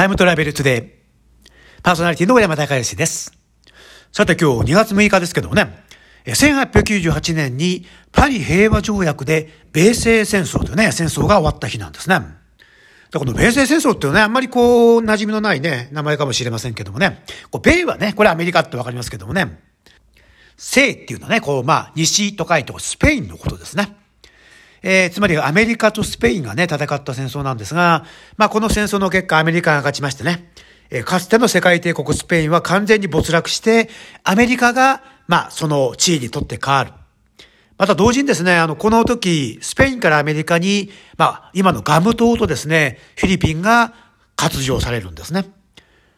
タイムトラベルトゥデイ。パーソナリティの小山隆義です。さて今日2月6日ですけどもね、1898年にパリ平和条約で米西戦争というね、戦争が終わった日なんですね。この米西戦争っていうね、あんまりこう、馴染みのないね、名前かもしれませんけどもね、こう米はね、これアメリカってわかりますけどもね、西っていうのはね、こう、まあ、西と書いてスペインのことですね。えー、つまりアメリカとスペインがね、戦った戦争なんですが、まあこの戦争の結果アメリカが勝ちましてね、えー、かつての世界帝国スペインは完全に没落して、アメリカが、まあその地位にとって変わる。また同時にですね、あの、この時、スペインからアメリカに、まあ今のガム島とですね、フィリピンが割譲されるんですね。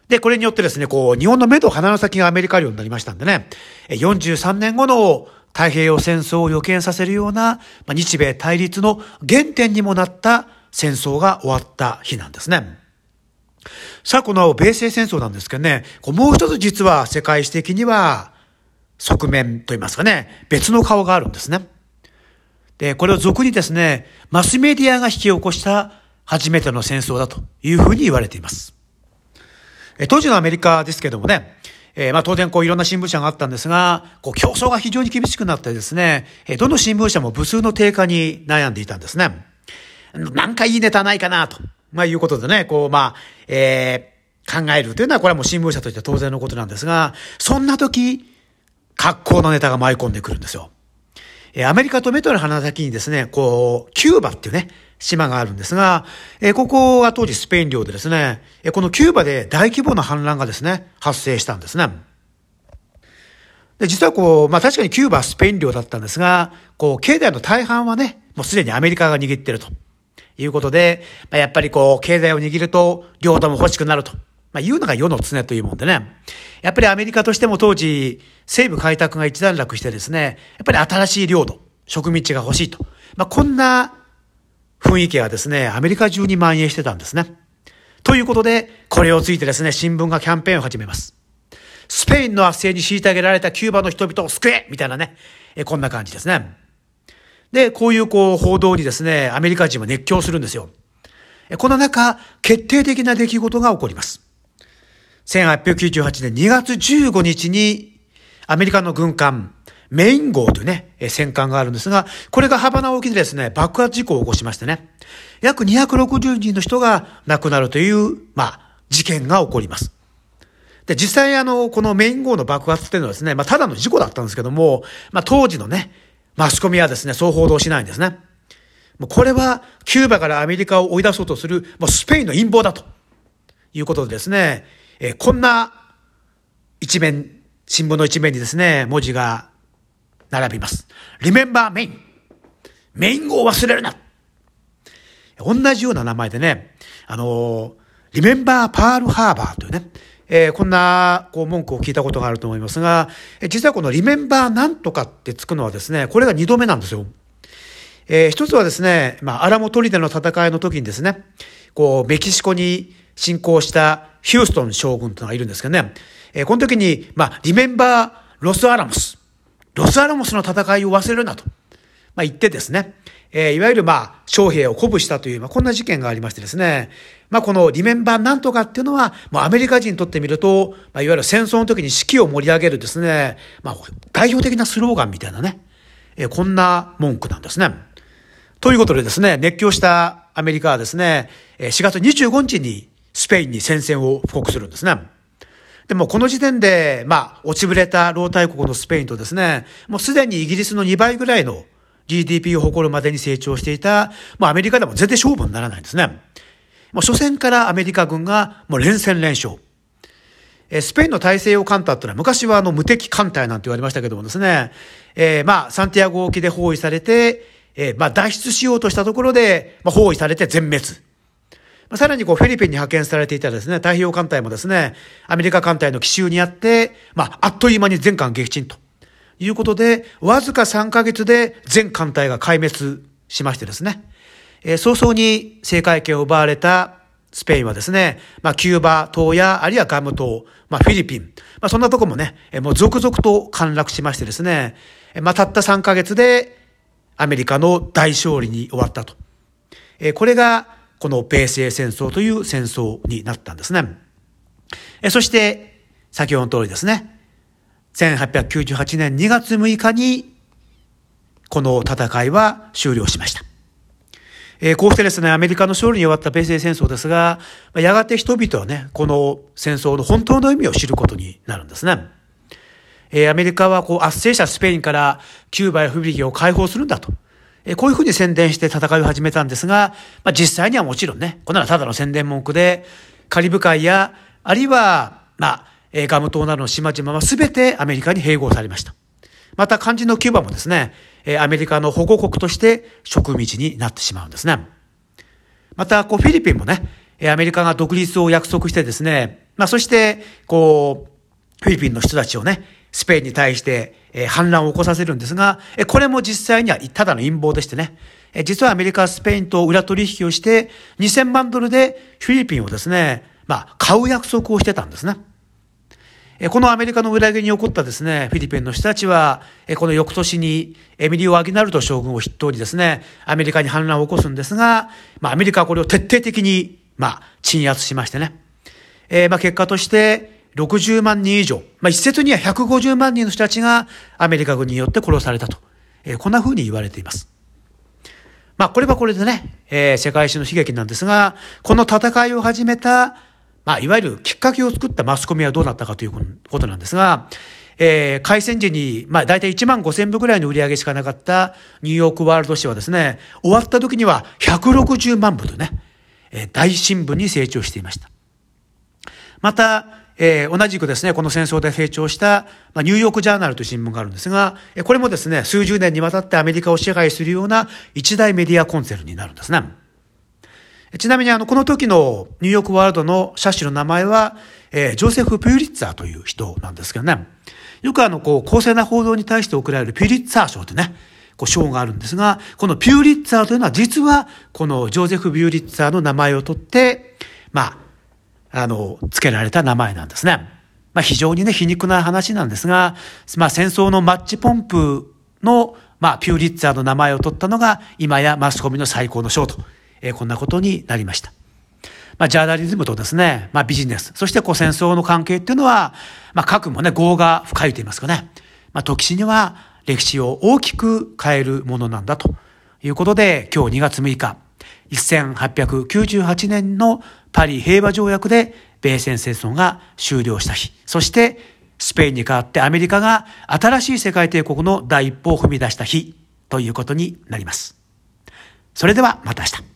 で、これによってですね、こう、日本の目と鼻の先がアメリカ領になりましたんでね、43年後の太平洋戦争を予見させるような、まあ、日米対立の原点にもなった戦争が終わった日なんですね。さあ、この米西戦争なんですけどね、もう一つ実は世界史的には側面といいますかね、別の顔があるんですね。で、これを俗にですね、マスメディアが引き起こした初めての戦争だというふうに言われています。当時のアメリカですけどもね、えー、まあ当然こういろんな新聞社があったんですが、こう競争が非常に厳しくなってですね、えー、どの新聞社も部数の低下に悩んでいたんですね。なんかいいネタないかなと、まあいうことでね、こうまあ、えー、考えるというのはこれはもう新聞社として当然のことなんですが、そんな時、格好のネタが舞い込んでくるんですよ。えアメリカと目との鼻先にですね、こう、キューバっていうね、島があるんですが、えここは当時スペイン領でですね、えこのキューバで大規模な反乱がですね、発生したんですね。で、実はこう、まあ確かにキューバはスペイン領だったんですが、こう、経済の大半はね、もうすでにアメリカが握ってるということで、まあ、やっぱりこう、経済を握ると、領土も欲しくなると。まあ、いうのが世の常というもんでね。やっぱりアメリカとしても当時、西部開拓が一段落してですね、やっぱり新しい領土、植民地が欲しいと。まあ、こんな雰囲気がですね、アメリカ中に蔓延してたんですね。ということで、これをついてですね、新聞がキャンペーンを始めます。スペインの圧政に虐げられたキューバの人々を救えみたいなね、えこんな感じですね。で、こういうこう報道にですね、アメリカ人は熱狂するんですよ。この中、決定的な出来事が起こります。1898年2月15日に、アメリカの軍艦、メイン号というね、戦艦があるんですが、これが幅な沖でですね、爆発事故を起こしましてね、約260人の人が亡くなるという、まあ、事件が起こります。で、実際あの、このメイン号の爆発っていうのはですね、まあ、ただの事故だったんですけども、まあ、当時のね、マスコミはですね、そう報道しないんですね。もうこれは、キューバからアメリカを追い出そうとする、もうスペインの陰謀だということでですね、えー、こんな一面、新聞の一面にですね、文字が並びます。Remember Main。メインを忘れるな。同じような名前でね、あの、Remember Pearl Harbor というね、えー、こんな、こう、文句を聞いたことがあると思いますが、え実はこの Remember なんとかってつくのはですね、これが二度目なんですよ。えー、一つはですね、まあ、アラモトリデの戦いの時にですね、こう、メキシコに侵攻したヒューストン将軍というのがいるんですけどね、えー、この時に、まあ、 Remember Los Alamos。ロスアラモスの戦いを忘れるなと、まあ、言ってですね、えー、いわゆるまあ、将兵を鼓舞したという、まあ、こんな事件がありましてですね、まあ、このリメンバーなんとかっていうのは、もうアメリカ人にとってみると、まあ、いわゆる戦争の時に士気を盛り上げるですね、まあ、代表的なスローガンみたいなね、えー、こんな文句なんですね。ということでですね、熱狂したアメリカはですね、4月25日にスペインに戦線を布告するんですね。でもこの時点で、まあ、落ちぶれた老大国のスペインとですね、もうすでにイギリスの2倍ぐらいの GDP を誇るまでに成長していた、もうアメリカでも全然勝負にならないんですね。もう初戦からアメリカ軍がもう連戦連勝。えスペインの大西洋艦隊ってのは昔はあの無敵艦隊なんて言われましたけどもですね、えー、まあ、サンティアゴ沖で包囲されて、えー、まあ、脱出しようとしたところで、まあ、包囲されて全滅。さらにこうフィリピンに派遣されていたですね、太平洋艦隊もですね、アメリカ艦隊の奇襲にあって、まあ、あっという間に全艦撃沈ということで、わずか3ヶ月で全艦隊が壊滅しましてですね、えー、早々に政界権を奪われたスペインはですね、まあ、キューバ島や、あるいはガム島、まあ、フィリピン、まあ、そんなとこもね、もう続々と陥落しましてですね、まあ、たった3ヶ月でアメリカの大勝利に終わったと。えー、これがこの米西戦争という戦争になったんですね。えそして、先ほどの通りですね、1898年2月6日に、この戦いは終了しました。えー、こうしてですね、アメリカの勝利に終わった米西戦争ですが、やがて人々はね、この戦争の本当の意味を知ることになるんですね。えー、アメリカはこう圧政者スペインからキューバやフビリを解放するんだと。え、こういうふうに宣伝して戦いを始めたんですが、まあ、実際にはもちろんね、こんなただの宣伝文句で、カリブ海や、あるいは、まあ、え、ガム島などの島々は全てアメリカに併合されました。また肝心のキューバもですね、え、アメリカの保護国として植民地になってしまうんですね。また、こう、フィリピンもね、アメリカが独立を約束してですね、まあ、そして、こう、フィリピンの人たちをね、スペインに対して、えー、反乱を起こさせるんですが、え、これも実際にはただの陰謀でしてね、え、実はアメリカはスペインと裏取引をして、2000万ドルでフィリピンをですね、まあ、買う約束をしてたんですね。え、このアメリカの裏切りに起こったですね、フィリピンの人たちは、え、この翌年にエミリオ・アギナルド将軍を筆頭にですね、アメリカに反乱を起こすんですが、まあ、アメリカはこれを徹底的に、まあ、鎮圧しましてね。えー、まあ、結果として、60万人以上、まあ、一説には150万人の人たちがアメリカ軍によって殺されたと、えー、こんな風に言われています。まあ、これはこれでね、えー、世界史の悲劇なんですが、この戦いを始めた、まあ、いわゆるきっかけを作ったマスコミはどうなったかということなんですが、えー、開戦時に、まあ、大体1万5千部ぐらいの売り上げしかなかったニューヨークワールド紙はですね、終わった時には160万部とね、えー、大新聞に成長していました。また、えー、同じくですね、この戦争で成長した、まあ、ニューヨークジャーナルという新聞があるんですが、これもですね、数十年にわたってアメリカを支配するような一大メディアコンセルになるんですね。ちなみにあの、この時のニューヨークワールドの写真の名前は、えー、ジョセフ・ピューリッツァーという人なんですけどね。よくあの、こう、公正な報道に対して贈られるピューリッツァー賞ってね、こう、賞があるんですが、このピューリッツァーというのは実は、このジョゼフ・ピューリッツァーの名前を取って、まあ、あの、付けられた名前なんですね。まあ非常にね、皮肉な話なんですが、まあ戦争のマッチポンプの、まあピューリッツァーの名前を取ったのが、今やマスコミの最高の賞と、えー、こんなことになりました。まあジャーナリズムとですね、まあビジネス、そしてこう戦争の関係っていうのは、まあ核もね、業が深いと言いますかね。まあ時には歴史を大きく変えるものなんだということで、今日2月6日、1898年のパリ平和条約で米戦戦争が終了した日、そしてスペインに代わってアメリカが新しい世界帝国の第一歩を踏み出した日ということになります。それではまた明日。